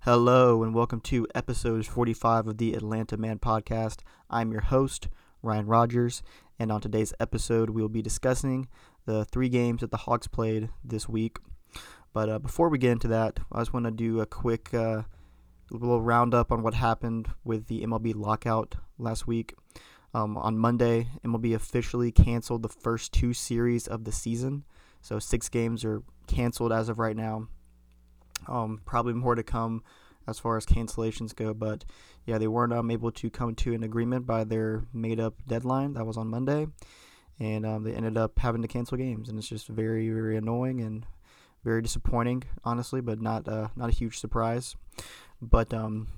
Hello, and welcome to episode 45 of the Atlanta Man Podcast. I'm your host, Ryan Rogers, and on today's episode, we will be discussing the three games that the Hawks played this week. But uh, before we get into that, I just want to do a quick uh, little roundup on what happened with the MLB lockout last week. Um, on Monday, MLB officially canceled the first two series of the season. So six games are canceled as of right now. Um, probably more to come as far as cancellations go, but yeah, they weren't um, able to come to an agreement by their made-up deadline. That was on Monday, and um, they ended up having to cancel games, and it's just very, very annoying and very disappointing, honestly, but not uh, not a huge surprise. But um,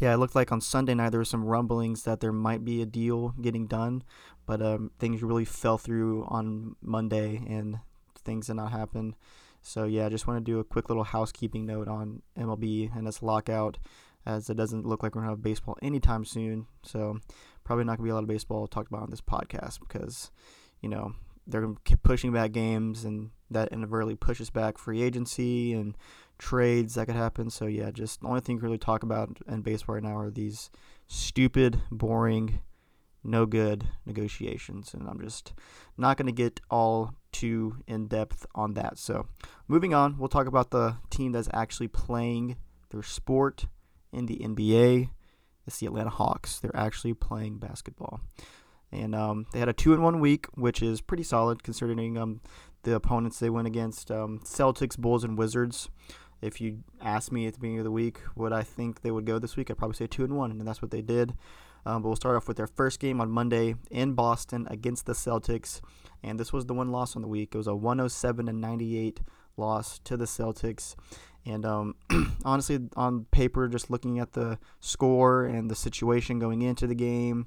yeah, it looked like on Sunday night there were some rumblings that there might be a deal getting done, but um, things really fell through on Monday, and things did not happen. So yeah, I just want to do a quick little housekeeping note on MLB and its lockout, as it doesn't look like we're gonna have baseball anytime soon. So probably not gonna be a lot of baseball talked about on this podcast because, you know, they're pushing back games, and that inadvertently pushes back free agency and trades that could happen. So yeah, just the only thing we really talk about in baseball right now are these stupid, boring no good negotiations. And I'm just not going to get all too in depth on that. So, moving on, we'll talk about the team that's actually playing their sport in the NBA. It's the Atlanta Hawks. They're actually playing basketball. And um, they had a two in one week, which is pretty solid considering um, the opponents they went against um, Celtics, Bulls, and Wizards. If you asked me at the beginning of the week what I think they would go this week, I'd probably say two and one, and that's what they did. Um, but we'll start off with their first game on Monday in Boston against the Celtics, and this was the one loss on the week. It was a 107 to 98 loss to the Celtics. And um, honestly, on paper, just looking at the score and the situation going into the game,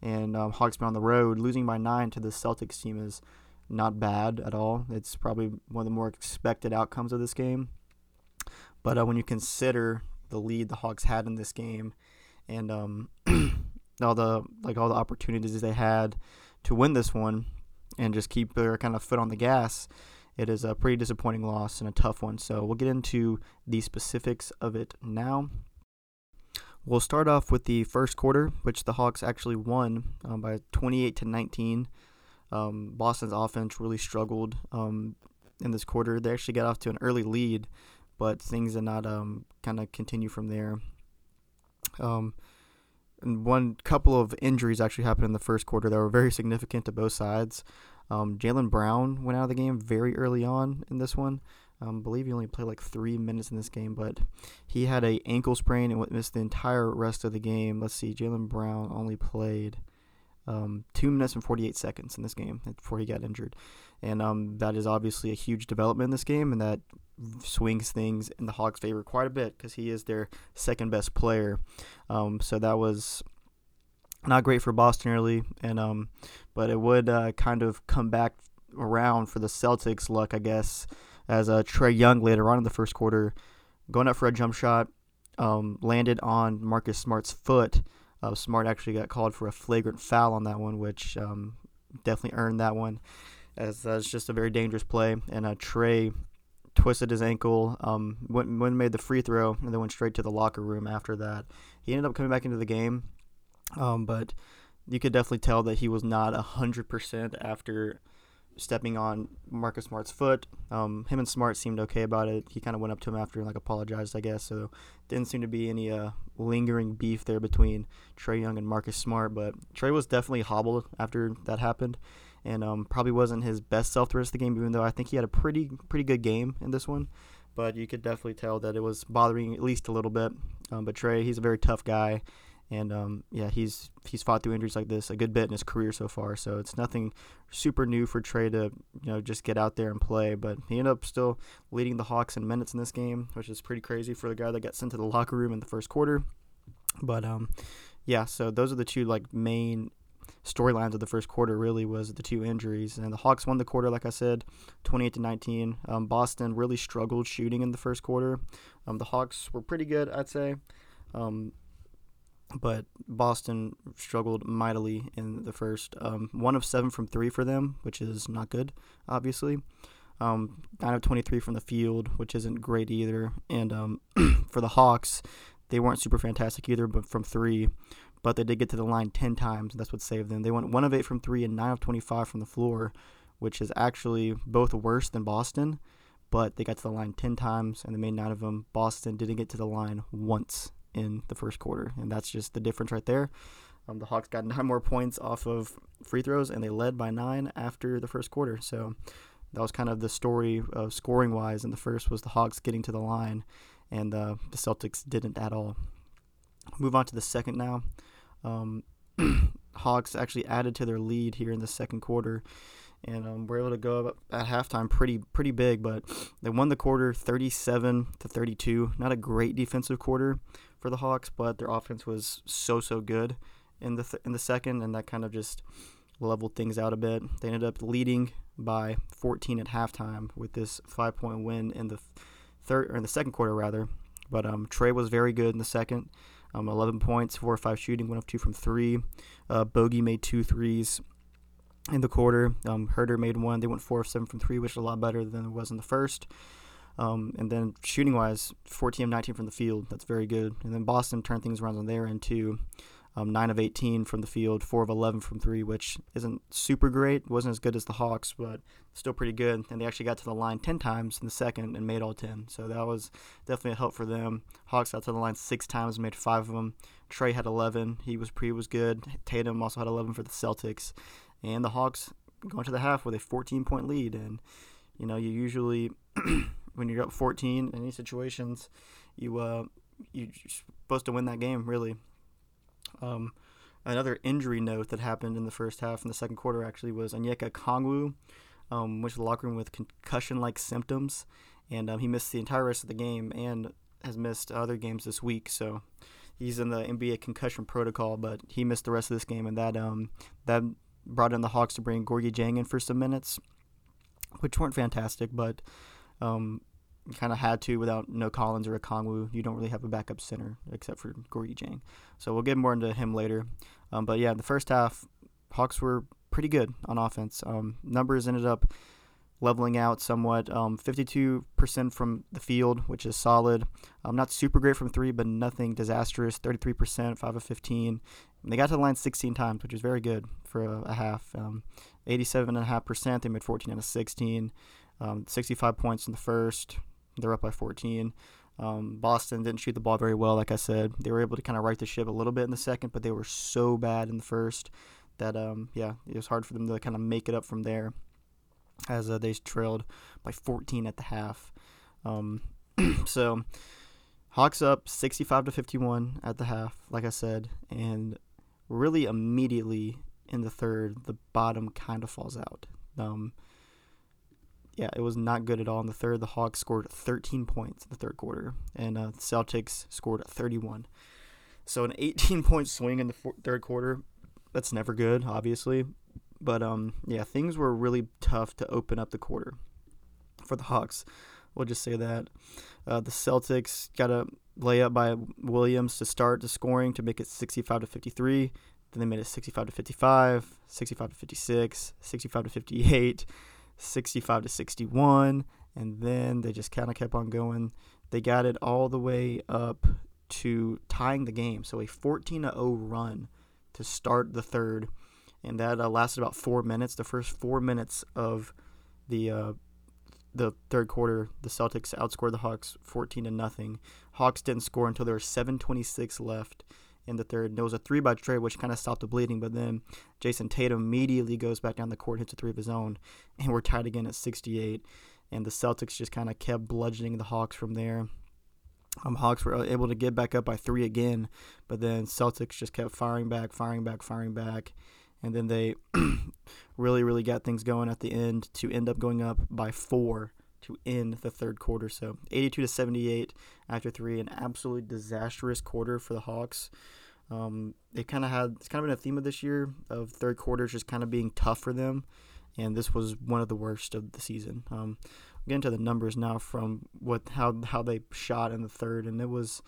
and um, Hawks on the road, losing by nine to the Celtics team is not bad at all. It's probably one of the more expected outcomes of this game. But uh, when you consider the lead the Hawks had in this game, and um, all the like all the opportunities they had to win this one and just keep their kind of foot on the gas, it is a pretty disappointing loss and a tough one. So we'll get into the specifics of it now. We'll start off with the first quarter, which the Hawks actually won um, by 28 to 19. Um, Boston's offense really struggled um, in this quarter. They actually got off to an early lead, but things did not um, kind of continue from there. Um, and one couple of injuries actually happened in the first quarter that were very significant to both sides. Um, Jaylen Brown went out of the game very early on in this one. Um, I believe he only played like three minutes in this game, but he had a ankle sprain and missed the entire rest of the game. Let's see, Jaylen Brown only played um, two minutes and 48 seconds in this game before he got injured. And um, that is obviously a huge development in this game, and that swings things in the Hawks' favor quite a bit because he is their second best player. Um, so that was not great for Boston early, and um, but it would uh, kind of come back around for the Celtics' luck, I guess, as uh, Trae Young later on in the first quarter, going up for a jump shot, um, landed on Marcus Smart's foot uh, Smart actually got called for a flagrant foul on that one, which um, definitely earned that one, as that's just a very dangerous play. And uh, Trae twisted his ankle, um, went, went made the free throw, and then went straight to the locker room after that. He ended up coming back into the game, um, but you could definitely tell that he was not 100% after stepping on Marcus Smart's foot. Um, him and Smart seemed okay about it. He kind of went up to him after and like apologized, I guess. So didn't seem to be any uh, lingering beef there between Trae Young and Marcus Smart. But Trae was definitely hobbled after that happened, and um, probably wasn't his best self the rest of the game. Even though I think he had a pretty pretty good game in this one, but you could definitely tell that it was bothering at least a little bit. Um, but Trae, he's a very tough guy and um, yeah, he's he's fought through injuries like this a good bit in his career so far. So it's nothing super new for Trae to you know just get out there and play. But he ended up still leading the Hawks in minutes in this game, which is pretty crazy for the guy that got sent to the locker room in the first quarter. But um, yeah, so those are the two like main storylines of the first quarter. Really was the two injuries, and the Hawks won the quarter, like I said, 28 to 19. Um, Boston really struggled shooting in the first quarter. Um, the Hawks were pretty good, I'd say. Um, but Boston struggled mightily in the first. Um, one of seven from three for them, which is not good, obviously. Um, nine of 23 from the field, which isn't great either. And um, for the Hawks, they weren't super fantastic either, but from three. But they did get to the line 10 times. That's what saved them. They went one of eight from three and nine of 25 from the floor, which is actually both worse than Boston. But they got to the line 10 times and they made nine of them. Boston didn't get to the line once in the first quarter, and that's just the difference right there. Um, the Hawks got nine more points off of free throws, and they led by nine after the first quarter. So that was kind of the story of scoring wise. And the first was the Hawks getting to the line, and uh, the Celtics didn't at all. Move on to the second now. Um, Hawks actually added to their lead here in the second quarter, and um, were able to go up at halftime pretty pretty big. But they won the quarter 37 to 32. Not a great defensive quarter for the Hawks, but their offense was so so good in the th- in the second, and that kind of just leveled things out a bit. They ended up leading by 14 at halftime with this five point win in the third or in the second quarter rather. But um, Trae was very good in the second. Um, 11 points, four or five shooting, one of two from three. Uh, Bogey made two threes in the quarter. Um, Huerter made one. They went four of seven from three, which is a lot better than it was in the first. Um, and then shooting wise, 14 of 19 from the field. That's very good. And then Boston turned things around on their end too. Um, 9 of 18 from the field, 4 of 11 from 3, which isn't super great. Wasn't as good as the Hawks, but still pretty good. And they actually got to the line 10 times in the second and made all 10. So that was definitely a help for them. Hawks got to the line six times, and made five of them. Trae had 11. He was pretty was good. Tatum also had 11 for the Celtics. And the Hawks going to the half with a 14 point lead. And, you know, you usually, when you're up 14 in any situations, you, uh, you're supposed to win that game, really. Um, another injury note that happened in the first half in the second quarter actually was Onyeka Okongwu, um, went to the locker room with concussion-like symptoms, and um, he missed the entire rest of the game and has missed other games this week. So he's in the NBA concussion protocol, but he missed the rest of this game, and that um, that brought in the Hawks to bring Gorgui Dieng in for some minutes, which weren't fantastic, but um, kind of had to without no Collins or Okongwu. You don't really have a backup center except for Gorgui Dieng. So we'll get more into him later. Um, but yeah, the first half, Hawks were pretty good on offense. Um, numbers ended up leveling out somewhat. Um, 52% from the field, which is solid. Um, not super great from three, but nothing disastrous. 33%, 5 of 15. And they got to the line 16 times, which is very good for a, a half. 87.5%, um, they made 14 out of 16. Um, 65 points in the first, they're up by 14. Um, Boston didn't shoot the ball very well, like I said. They were able to kind of right the ship a little bit in the second, but they were so bad in the first that, um, yeah, it was hard for them to kind of make it up from there as uh, they trailed by 14 at the half. Um, so, Hawks up 65 to 51 at the half, like I said, and really immediately in the third, the bottom kind of falls out. Um, yeah, it was not good at all in the third. The Hawks scored 13 points in the third quarter, and uh, the Celtics scored 31. So an 18 point swing in the four- third quarter, that's never good, obviously. But um, yeah, things were really tough to open up the quarter for the Hawks. We'll just say that. Uh, the Celtics got a layup by Williams to start the scoring to make it 65 to 53. Then they made it 65 to 55, 65 to 56, 65 to 58. 65 to 61, and then they just kind of kept on going. They got it all the way up to tying the game, so a 14 0 run to start the third, and that uh, lasted about four minutes. The first four minutes of the uh, the third quarter, the Celtics outscored the Hawks 14 to nothing. Hawks didn't score until there were 7:26 left in the third. There was a three by Trae, which kind of stopped the bleeding, but then Jayson Tatum immediately goes back down the court, hits a three of his own, and we're tied again at 68. And the Celtics just kind of kept bludgeoning the Hawks from there. Um, Hawks were able to get back up by three again, but then Celtics just kept firing back, firing back, firing back. And then they really, really got things going at the end to end up going up by four to end the third quarter. So 82 to 78 after three, an absolutely disastrous quarter for the Hawks. Um, they kind of had it's kind of been a theme of this year of third quarters just kind of being tough for them, and this was one of the worst of the season. Um, get into the numbers now from what how how they shot in the third, and it was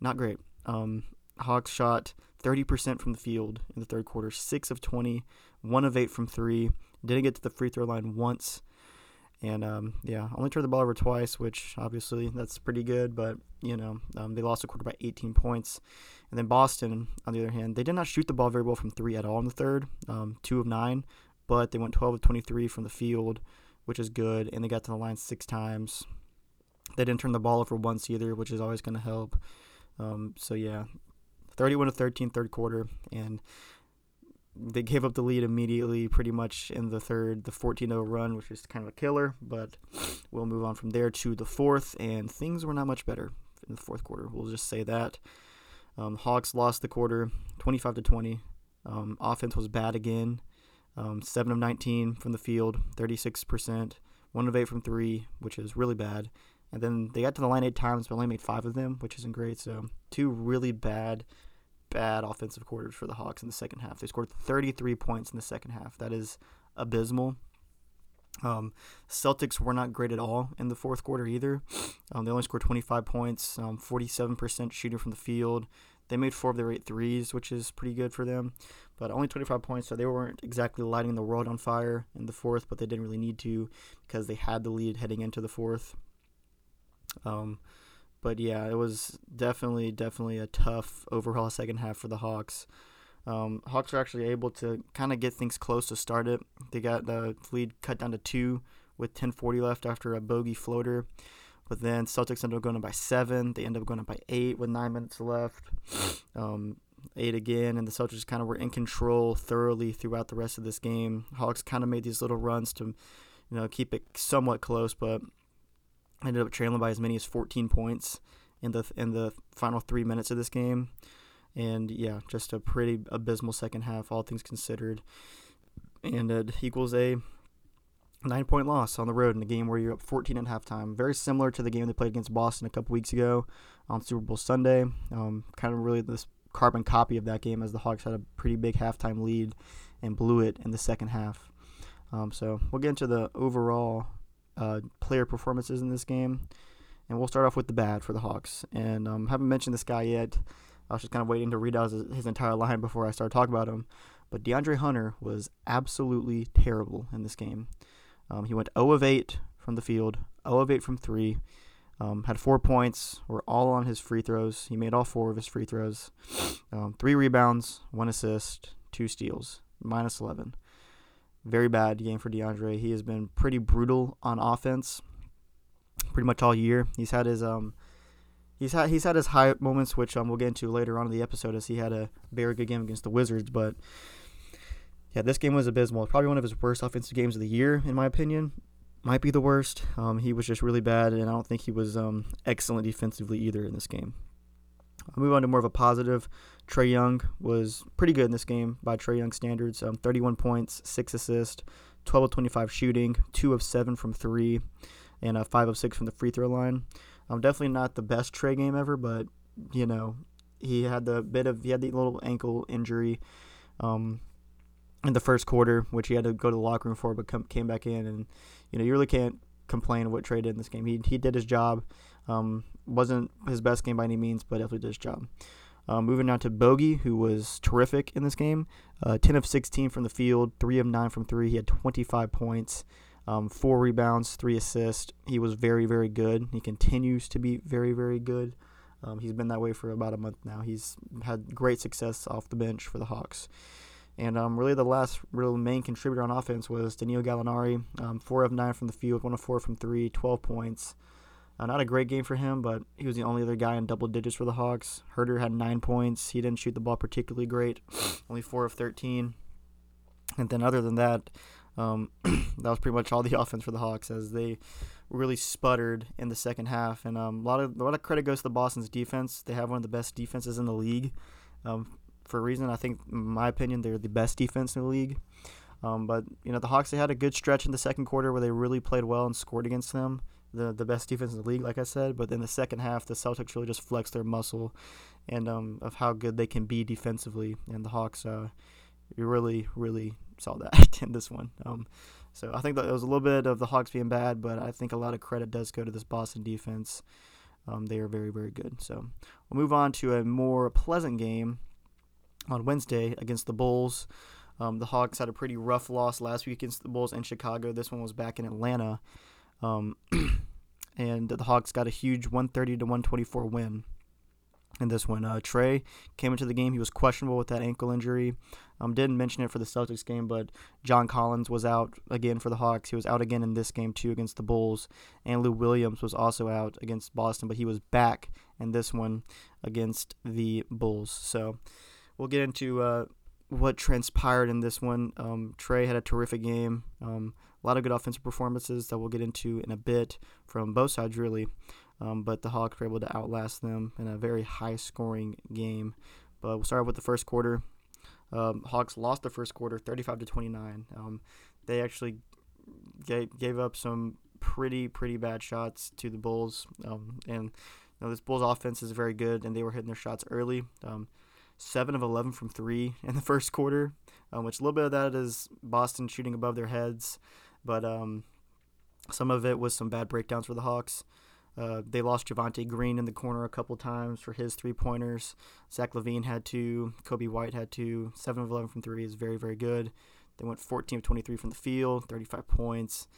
not great. Um, Hawks shot 30% from the field in the third quarter, 6 of 20, 1 of 8 from 3. Didn't get to the free throw line once. And um, yeah, only turned the ball over twice, which obviously that's pretty good. But you know, um, they lost the quarter by 18 points. And then Boston, on the other hand, they did not shoot the ball very well from three at all in the third, um, two of nine, but they went 12 of 23 from the field, which is good. And they got to the line six times. They didn't turn the ball over once either, which is always going to help. Um, so yeah, 31 to 13 third quarter, and they gave up the lead immediately, pretty much in the third, the 14-0 run, which is kind of a killer. But we'll move on from there to the fourth, and things were not much better in the fourth quarter. We'll just say that. Um, Hawks lost the quarter, 25 to 20. Um, offense was bad again. Um, 7 of 19 from the field, 36%. 1 of 8 from 3, which is really bad. And then they got to the line eight times, but only made five of them, which isn't great. So, two really bad bad offensive quarters for the Hawks in the second half. They scored 33 points in the second half. That is abysmal. Um, Celtics were not great at all in the fourth quarter either. Um, they only scored 25 points, um, 47% shooting from the field. They made four of their eight threes, which is pretty good for them, but only 25 points. So they weren't exactly lighting the world on fire in the fourth, but they didn't really need to because they had the lead heading into the fourth. Um, but yeah, it was definitely, definitely a tough overall second half for the Hawks. Um, Hawks were actually able to kind of get things close to start it. They got the lead cut down to two with 10:40 left after a bogey floater. But then Celtics ended up going up by seven. They ended up going up by eight with nine minutes left. Um, eight again, and the Celtics kind of were in control thoroughly throughout the rest of this game. Hawks kind of made these little runs to, you know, keep it somewhat close, but ended up trailing by as many as 14 points in the in the final three minutes of this game, and yeah, just a pretty abysmal second half, all things considered, and it equals a nine point loss on the road in a game where you're up 14 at halftime. Very similar to the game they played against Boston a couple weeks ago on Super Bowl Sunday. Um, kind of really this carbon copy of that game as the Hawks had a pretty big halftime lead and blew it in the second half. Um, so we'll get into the overall uh, player performances in this game. And we'll start off with the bad for the Hawks. And um, haven't mentioned this guy yet. I was just kind of waiting to read out his, his entire line before I started talking about him. But DeAndre Hunter was absolutely terrible in this game. Um, he went 0 of 8 from the field, 0 of 8 from 3. Um, had four points, were all on his free throws. He made all four of his free throws. Um, three rebounds, one assist, two steals, minus 11 very bad game for DeAndre. He has been pretty brutal on offense, pretty much all year. He's had his um, he's had he's had his high moments, which um we'll get into later on in the episode, as he had a very good game against the Wizards. But yeah, this game was abysmal. Probably one of his worst offensive games of the year, in my opinion. Might be the worst. Um, he was just really bad, and I don't think he was um excellent defensively either in this game. I'll move on to more of a positive. Trae Young was pretty good in this game by Trae Young standards. Um, 31 points, 6 assists, 12 of 25 shooting, 2 of 7 from 3, and uh, 5 of 6 from the free throw line. Um, definitely not the best Trae game ever, but, you know, he had the bit of, he had the little ankle injury um, in the first quarter, which he had to go to the locker room for, but came back in. And, you know, you really can't complain what Trae did in this game. He, he did his job. Um, wasn't his best game by any means, but definitely did his job. Uh, moving on to Bogey, who was terrific in this game. Uh, 10 of 16 from the field, 3 of 9 from 3. He had 25 points, um, 4 rebounds, 3 assists. He was very, very good. He continues to be very, very good. Um, he's been that way for about a month now. He's had great success off the bench for the Hawks. And um, really, the last real main contributor on offense was Danilo Gallinari. Um, 4 of 9 from the field, 1 of 4 from 3, 12 points. Uh, not a great game for him, but he was the only other guy in double digits for the Hawks. Huerter had nine points. He didn't shoot the ball particularly great, only four of 13. And then, other than that, um, that was pretty much all the offense for the Hawks as they really sputtered in the second half. And um, a lot of a lot of credit goes to the Boston's defense. They have one of the best defenses in the league. Um, for a reason, I think, in my opinion, they're the best defense in the league. Um, but you know, the Hawks they had a good stretch in the second quarter where they really played well and scored against them the the best defense in the league, like I said. But in the second half, the Celtics really just flexed their muscle, and um, of how good they can be defensively. And the Hawks, uh, you really really saw that in this one. Um, so I think that it was a little bit of the Hawks being bad, but I think a lot of credit does go to this Boston defense. Um, they are very very good. So we'll move on to a more pleasant game. on Wednesday against the Bulls. Um, the Hawks had a pretty rough loss last week against the Bulls in Chicago. This one was back in Atlanta. Um, and the Hawks got a huge 130 to 124 win in this one. Uh, Trae came into the game. He was questionable with that ankle injury. Um, didn't mention it for the Celtics game, but John Collins was out again for the Hawks. He was out again in this game too against the Bulls, and Lou Williams was also out against Boston, but he was back in this one against the Bulls. So we'll get into uh, what transpired in this one. Um, Trae had a terrific game. Um, a lot of good offensive performances that we'll get into in a bit from both sides, really. Um, but the Hawks were able to outlast them in a very high scoring game. But we'll start with the first quarter. Um, Hawks lost the first quarter, 35 to 29. Um, they actually gave, gave up some pretty pretty bad shots to the Bulls, um, and you know, this Bulls offense is very good, and they were hitting their shots early. Um, seven of 11 from three in the first quarter, um, which a little bit of that is Boston shooting above their heads, but um, some of it was some bad breakdowns for the Hawks. Uh, they lost Javonte Green in the corner a couple times for his three pointers. Zach LaVine had two. Coby White had two. 7 of 11 from three is very, very good. They went 14 of 23 from the field, 35 points.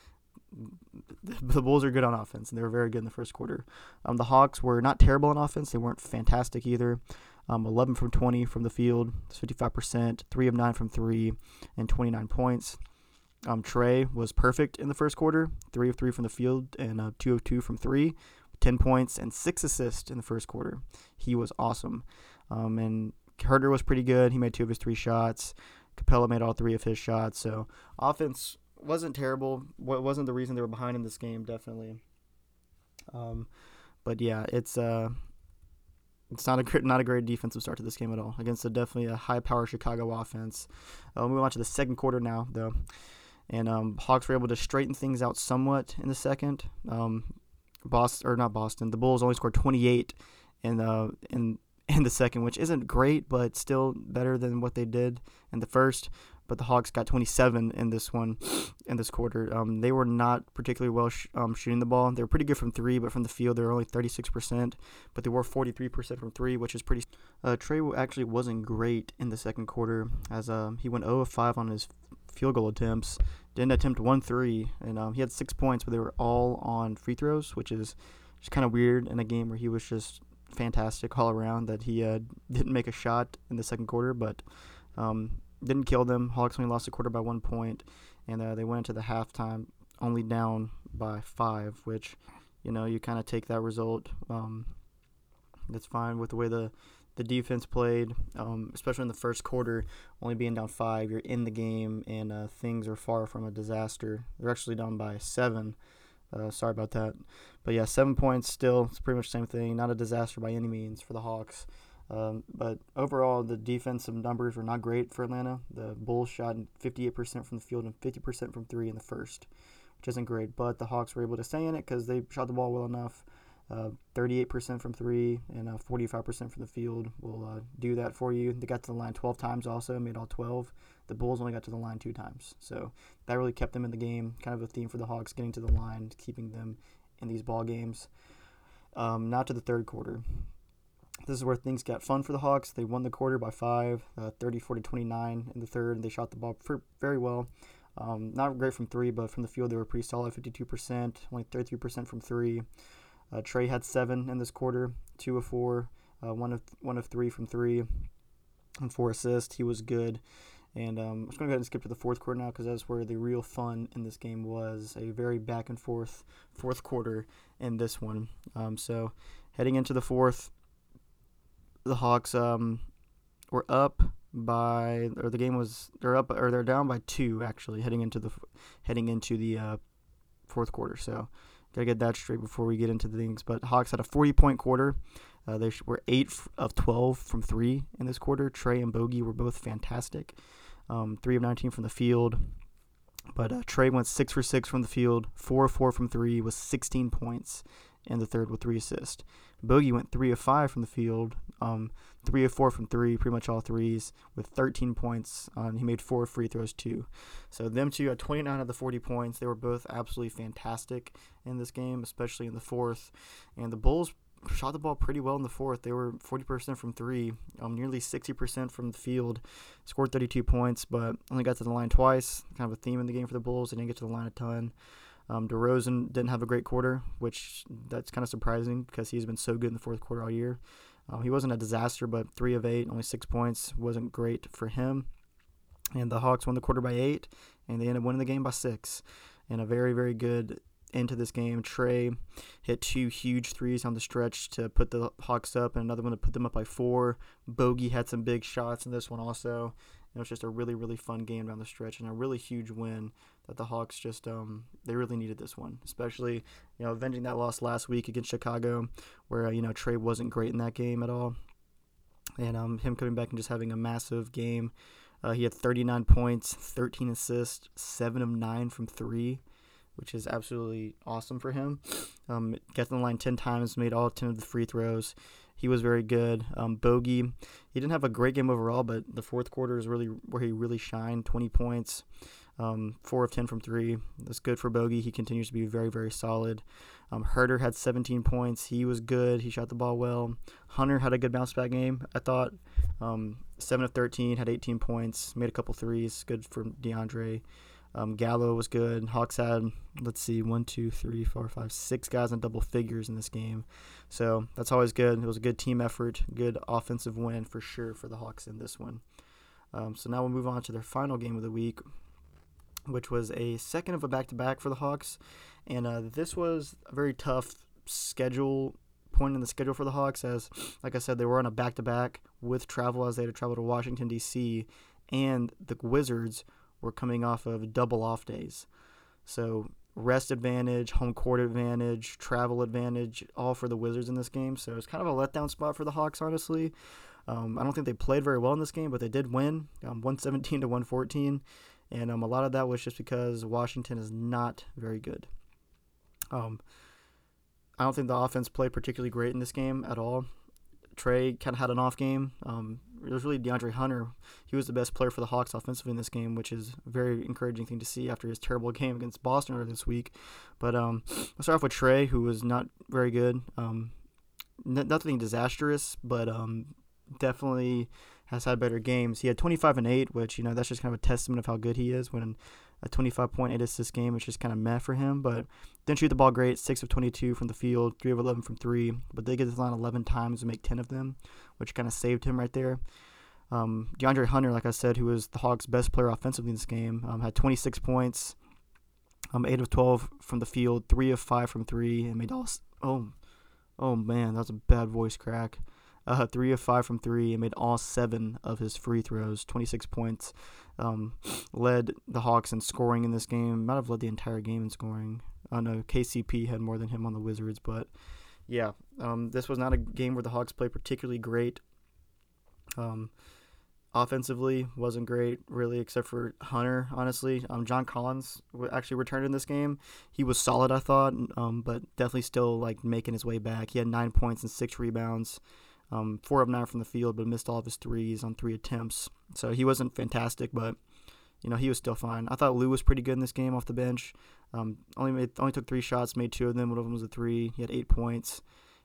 The Bulls are good on offense, and they were very good in the first quarter. Um, the Hawks were not terrible on offense. They weren't fantastic either. Um, 11 from 20 from the field, 55%, 3 of 9 from 3, and 29 points. Um, Trae was perfect in the first quarter, three of three from the field and uh, two of two from three, 10 points and six assists in the first quarter. He was awesome. Um, and Huerter was pretty good. He made two of his three shots. Capela made all three of his shots. So offense wasn't terrible. What wasn't the reason they were behind in this game, definitely. Um, but yeah, it's uh, it's not a great, not a great defensive start to this game at all against a definitely a high power Chicago offense. Uh, we move on to the second quarter now, though and um, Hawks were able to straighten things out somewhat in the second. Um, Boston or not Boston, the Bulls only scored 28 in the in in the second, which isn't great, but still better than what they did in the first. But the Hawks got 27 in this one, in this quarter. Um, they were not particularly well sh- um, shooting the ball. They were pretty good from three, but from the field they were only 36%. But they were 43% from three, which is pretty. Uh, Trae actually wasn't great in the second quarter, as uh, he went 0 of 5 on his field goal attempts. Didn't attempt one three, and um, he had six points, but they were all on free throws, which is just kind of weird in a game where he was just fantastic all around. That he uh, didn't make a shot in the second quarter, but um, didn't kill them. Hawks only lost the quarter by one point, and uh, they went into the halftime only down by five, which you know you kind of take that result. Um, that's fine with the way the the defense played, um, especially in the first quarter, only being down five. You're in the game, and uh, things are far from a disaster. They're actually down by seven. Uh, sorry about that. But yeah, seven points still. It's pretty much the same thing. Not a disaster by any means for the Hawks. Um, but overall, the defensive numbers were not great for Atlanta. The Bulls shot 58% from the field and 50% from three in the first, which isn't great. But the Hawks were able to stay in it because they shot the ball well enough. Uh, 38% from three and uh, 45% from the field will uh, do that for you. They got to the line 12 times also, made all 12. The Bulls only got to the line two times. So that really kept them in the game. Kind of a theme for the Hawks, getting to the line, keeping them in these ball games. Um, now to the third quarter. This is where things got fun for the Hawks. They won the quarter by five, uh, 34 to 29 in the third. They shot the ball very well. Um, not great from three, but from the field they were pretty solid, 52%, only 33% from three. Uh, Trae had seven in this quarter, two of four, uh, one of one of three from three, and four assists. He was good. And um, I'm just going to go ahead and skip to the fourth quarter now because that's where the real fun in this game was. A very back and forth fourth quarter in this one. Um, so heading into the fourth, the Hawks um, were up by, or the game was they're up or they're down by two actually heading into the heading into the uh, fourth quarter. So Gotta get that straight before we get into things. But Hawks had a 40 point quarter. Uh, they were 8 of 12 from 3 in this quarter. Trae and Bogey were both fantastic. Um, 3 of 19 from the field. But uh, Trae went 6 for 6 from the field, 4 of 4 from 3, with 16 points in the third with 3 assists. Bogey went 3 of 5 from the field, um, three of four from three, pretty much all threes, with 13 points. Um, he made four free throws too. So them two had 29 of the 40 points. They were both absolutely fantastic in this game, especially in the fourth. And the Bulls shot the ball pretty well in the fourth. They were 40% from three, um, nearly 60% from the field, scored 32 points, but only got to the line twice. Kind of a theme in the game for the Bulls. They didn't get to the line a ton. Um, DeRozan didn't have a great quarter, which that's kind of surprising because he's been so good in the fourth quarter all year. Um, he wasn't a disaster, but three of eight, only six points, wasn't great for him. And the Hawks won the quarter by eight, and they ended up winning the game by six. And a very, very good end to this game. Trae hit two huge threes on the stretch to put the Hawks up, and another one to put them up by four. Bogey had some big shots in this one also. It was just a really, really fun game down the stretch and a really huge win that the Hawks just um, they really needed this one, especially you know avenging that loss last week against Chicago, where uh, you know Trae wasn't great in that game at all, and um, him coming back and just having a massive game. Uh, he had 39 points, 13 assists, seven of nine from three which is absolutely awesome for him. Um, got to the line 10 times, made all 10 of the free throws. He was very good. Um, Bogey, he didn't have a great game overall, but the fourth quarter is really where he really shined 20 points, um, 4 of 10 from 3. That's good for Bogey. He continues to be very, very solid. Um, Huerter had 17 points. He was good. He shot the ball well. Hunter had a good bounce back game, I thought. Um, 7 of 13, had 18 points, made a couple threes. Good for DeAndre. Um, Gallo was good. Hawks had, let's see, one, two, three, four, five, six guys in double figures in this game. So that's always good. It was a good team effort, good offensive win for sure for the Hawks in this one. Um, so now we'll move on to their final game of the week, which was a second of a back to back for the Hawks. And uh, this was a very tough schedule point in the schedule for the Hawks, as, like I said, they were on a back to back with travel as they had to travel to Washington, D.C., and the Wizards were coming off of double off days. So rest advantage, home court advantage, travel advantage, all for the Wizards in this game. So it's kind of a letdown spot for the Hawks, honestly. Um, I don't think they played very well in this game, but they did win, um, 117 to 114, and um, a lot of that was just because Washington is not very good. Um, I don't think the offense played particularly great in this game at all. Trae kind of had an off game. Um, it was really DeAndre Hunter. He was the best player for the Hawks offensively in this game, which is a very encouraging thing to see after his terrible game against Boston earlier this week. But um, let's start off with Trae, who was not very good. Um, n- nothing disastrous, but um, definitely has had better games. He had 25 and 8, which, you know, that's just kind of a testament of how good he is when a 25.8 assist game which is just kind of meh for him. But didn't shoot the ball great. 6 of 22 from the field, 3 of 11 from 3. But they get the line 11 times and make 10 of them, which kind of saved him right there. Um, DeAndre Hunter, like I said, who was the Hawks' best player offensively in this game, um, had 26 points, um, 8 of 12 from the field, 3 of 5 from 3, and made all. Oh, oh man, that's a bad voice crack. Uh, three of five from three and made all seven of his free throws, 26 points. Um, led the Hawks in scoring in this game. Might have led the entire game in scoring. I know KCP had more than him on the Wizards, but yeah, um, this was not a game where the Hawks played particularly great. Um, offensively wasn't great really except for hunter honestly um, john collins actually returned in this game he was solid i thought um, but definitely still like making his way back he had nine points and six rebounds um, four of nine from the field, but missed all of his threes on three attempts. So he wasn't fantastic, but you know he was still fine. I thought Lou was pretty good in this game off the bench. Um, only made only took three shots, made two of them. One of them was a three. He had eight points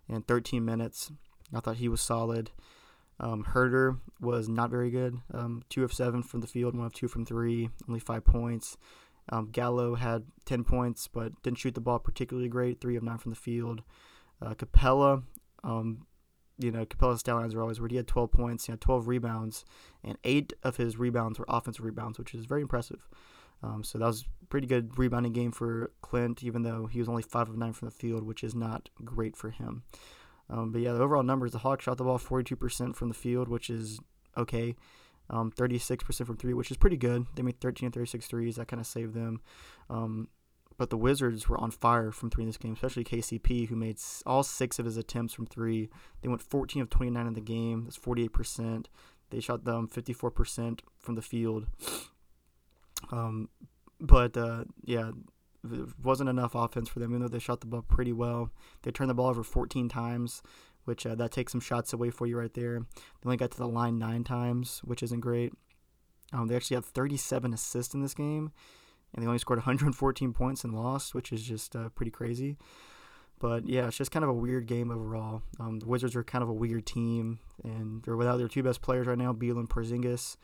and 13 minutes. I thought he was solid. Um, Huerter was not very good. Um, two of seven from the field, one of two from three, only five points. Um, Gallo had 10 points, but didn't shoot the ball particularly great. Three of nine from the field. Uh, Capela um, you know, Capela's stat lines are always where he had 12 points, he had 12 rebounds, and eight of his rebounds were offensive rebounds, which is very impressive. Um, so that was pretty good rebounding game for Clint, even though he was only five of nine from the field, which is not great for him. Um, but yeah, the overall numbers: the Hawks shot the ball 42% from the field, which is okay. Um, 36% from three, which is pretty good. They made 13 of 36 threes. That kind of saved them. Um, but the Wizards were on fire from three in this game, especially KCP, who made all six of his attempts from three. They went 14 of 29 in the game. That's 48%. They shot them 54% from the field. Um, but uh, yeah, it wasn't enough offense for them, even though they shot the ball pretty well. They turned the ball over 14 times, which uh, that takes some shots away for you right there. They only got to the line nine times, which isn't great. Um, they actually had 37 assists in this game and they only scored 114 points and lost, which is just uh, pretty crazy. But yeah, it's just kind of a weird game overall. Um, the Wizards are kind of a weird team, and they're without their two best players right now, Beal and Porzingis.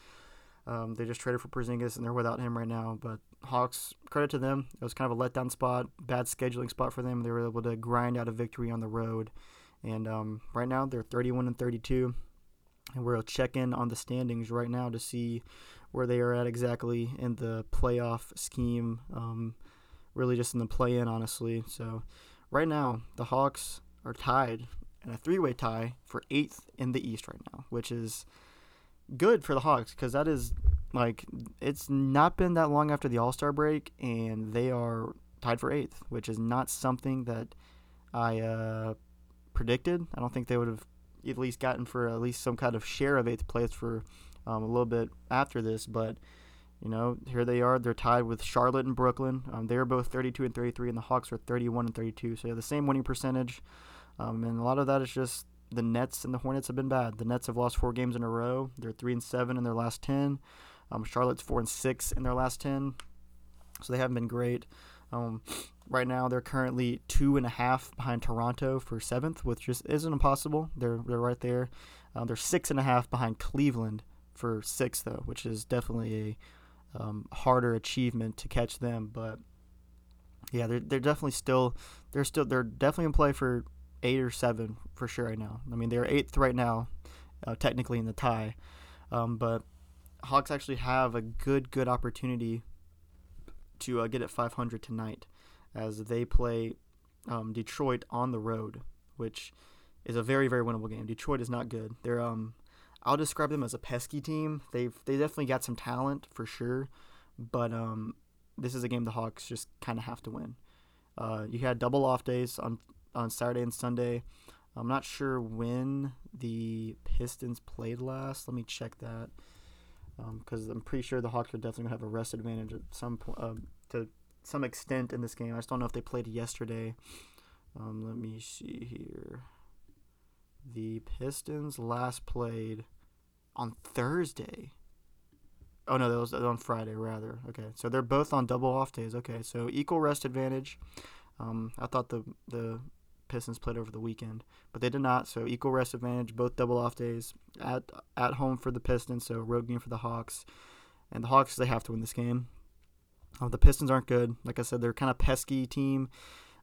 Um, they just traded for Porzingis, and they're without him right now. But Hawks, credit to them. It was kind of a letdown spot, bad scheduling spot for them. They were able to grind out a victory on the road, and um, right now they're 31 and 32. And we'll check in on the standings right now to see where they are at exactly in the playoff scheme. Um, really, just in the play-in, honestly. So right now, the Hawks are tied in a three-way tie for eighth in the East right now, which is good for the Hawks because that is like it's not been that long after the All Star break, and they are tied for eighth, which is not something that I uh, predicted. I don't think they would have at least gotten for at least some kind of share of eighth place for um, a little bit after this, but. You know, here they are. They're tied with Charlotte and Brooklyn. Um, they're both 32 and 33, and the Hawks are 31 and 32. So they have the same winning percentage. Um, and a lot of that is just the Nets and the Hornets have been bad. The Nets have lost four games in a row. They're three and seven in their last ten. Um, Charlotte's four and six in their last ten, so they haven't been great. Um, right now, they're currently two and a half behind Toronto for seventh, which just isn't impossible. They're they're right there. Um, they're six and a half behind Cleveland for sixth, though, which is definitely a um, harder achievement to catch them. But yeah, they're they're definitely still they're still they're definitely in play for eight or seven for sure right now. I mean, they're eighth right now, uh, technically in the tie, um, but Hawks actually have a good good opportunity to uh, get at 500 tonight, as they play um, Detroit on the road, which is a very very winnable game. Detroit is not good. They're um, I'll describe them as a pesky team. They've they definitely got some talent for sure, but um, this is a game the Hawks just kind of have to win. Uh, you had double off days on on Saturday and Sunday. I'm not sure when the Pistons played last. Let me check that because um, I'm pretty sure the Hawks are definitely gonna have a rest advantage at some point uh, to some extent in this game. I just don't know if they played yesterday. Um, let me see here. The Pistons last played on Thursday. Oh no, that was on Friday rather. Okay, so they're both on double off days. Okay, so equal rest advantage. Um, I thought the the Pistons played over the weekend, but they did not. So equal rest advantage, both double off days at at home for the Pistons. So road game for the Hawks, and the Hawks they have to win this game. Um, the Pistons aren't good. Like I said, they're kind of pesky team.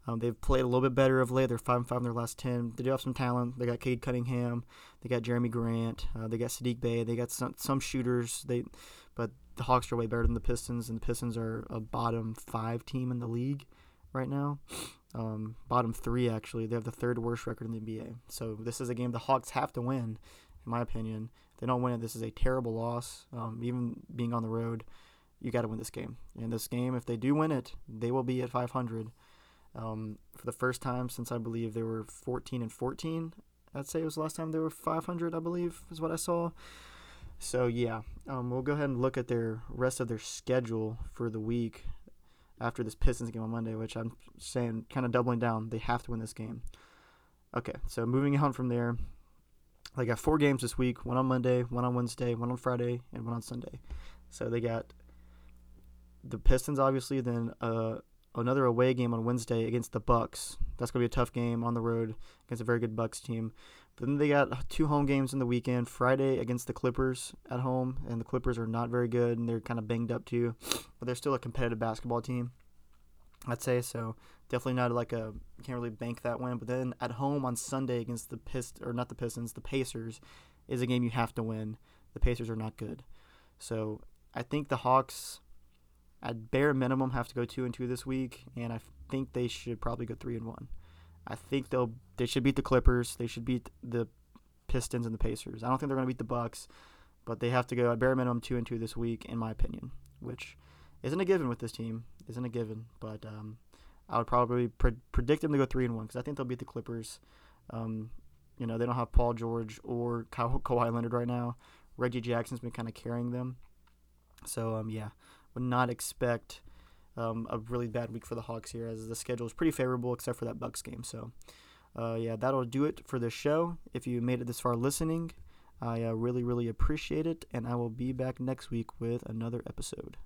Um, they've played a little bit better of late. They're five and five in their last ten. They do have some talent. They got Cade Cunningham. They got Jerami Grant. Uh, they got Saddiq Bey. They got some some shooters. They, but the Hawks are way better than the Pistons, and the Pistons are a bottom five team in the league right now. Um, bottom three, actually. They have the third worst record in the NBA. So this is a game the Hawks have to win, in my opinion. If they don't win it, this is a terrible loss. Um, even being on the road, you got to win this game. And this game, if they do win it, they will be at 500 um, for the first time since I believe they were 14 and 14. I'd say it was the last time they were 500, I believe, is what I saw. So yeah, um, we'll go ahead and look at their rest of their schedule for the week after this Pistons game on Monday, which I'm saying kind of doubling down. They have to win this game. Okay, so moving on from there, they got four games this week: one on Monday, one on Wednesday, one on Friday, and one on Sunday. So they got the Pistons, obviously, then uh, another away game on Wednesday against the Bucks. That's gonna be a tough game on the road against a very good Bucks team. But then they got two home games in the weekend. Friday against the Clippers at home, and the Clippers are not very good, and they're kind of banged up too. But they're still a competitive basketball team, I'd say. So definitely not like a can't really bank that win. But then at home on Sunday against the Pist or not the Pistons, the Pacers is a game you have to win. The Pacers are not good, so I think the Hawks at bare minimum have to go two and two this week, and I think they should probably go three and one. I think they'll they should beat the Clippers. They should beat the Pistons and the Pacers. I don't think they're going to beat the Bucks, but they have to go at bare minimum two and two this week, in my opinion, which isn't a given with this team. Isn't a given, but um, I would probably pre- predict them to go three and one because I think they'll beat the Clippers. Um, you know, they don't have Paul George or Ka- Kawhi Leonard right now. Reggie Jackson's been kind of carrying them, so um, yeah, would not expect um, a really bad week for the Hawks here, as the schedule is pretty favorable except for that Bucks game. So, uh, yeah, that'll do it for this show. If you made it this far listening, I uh, really, really appreciate it, and I will be back next week with another episode.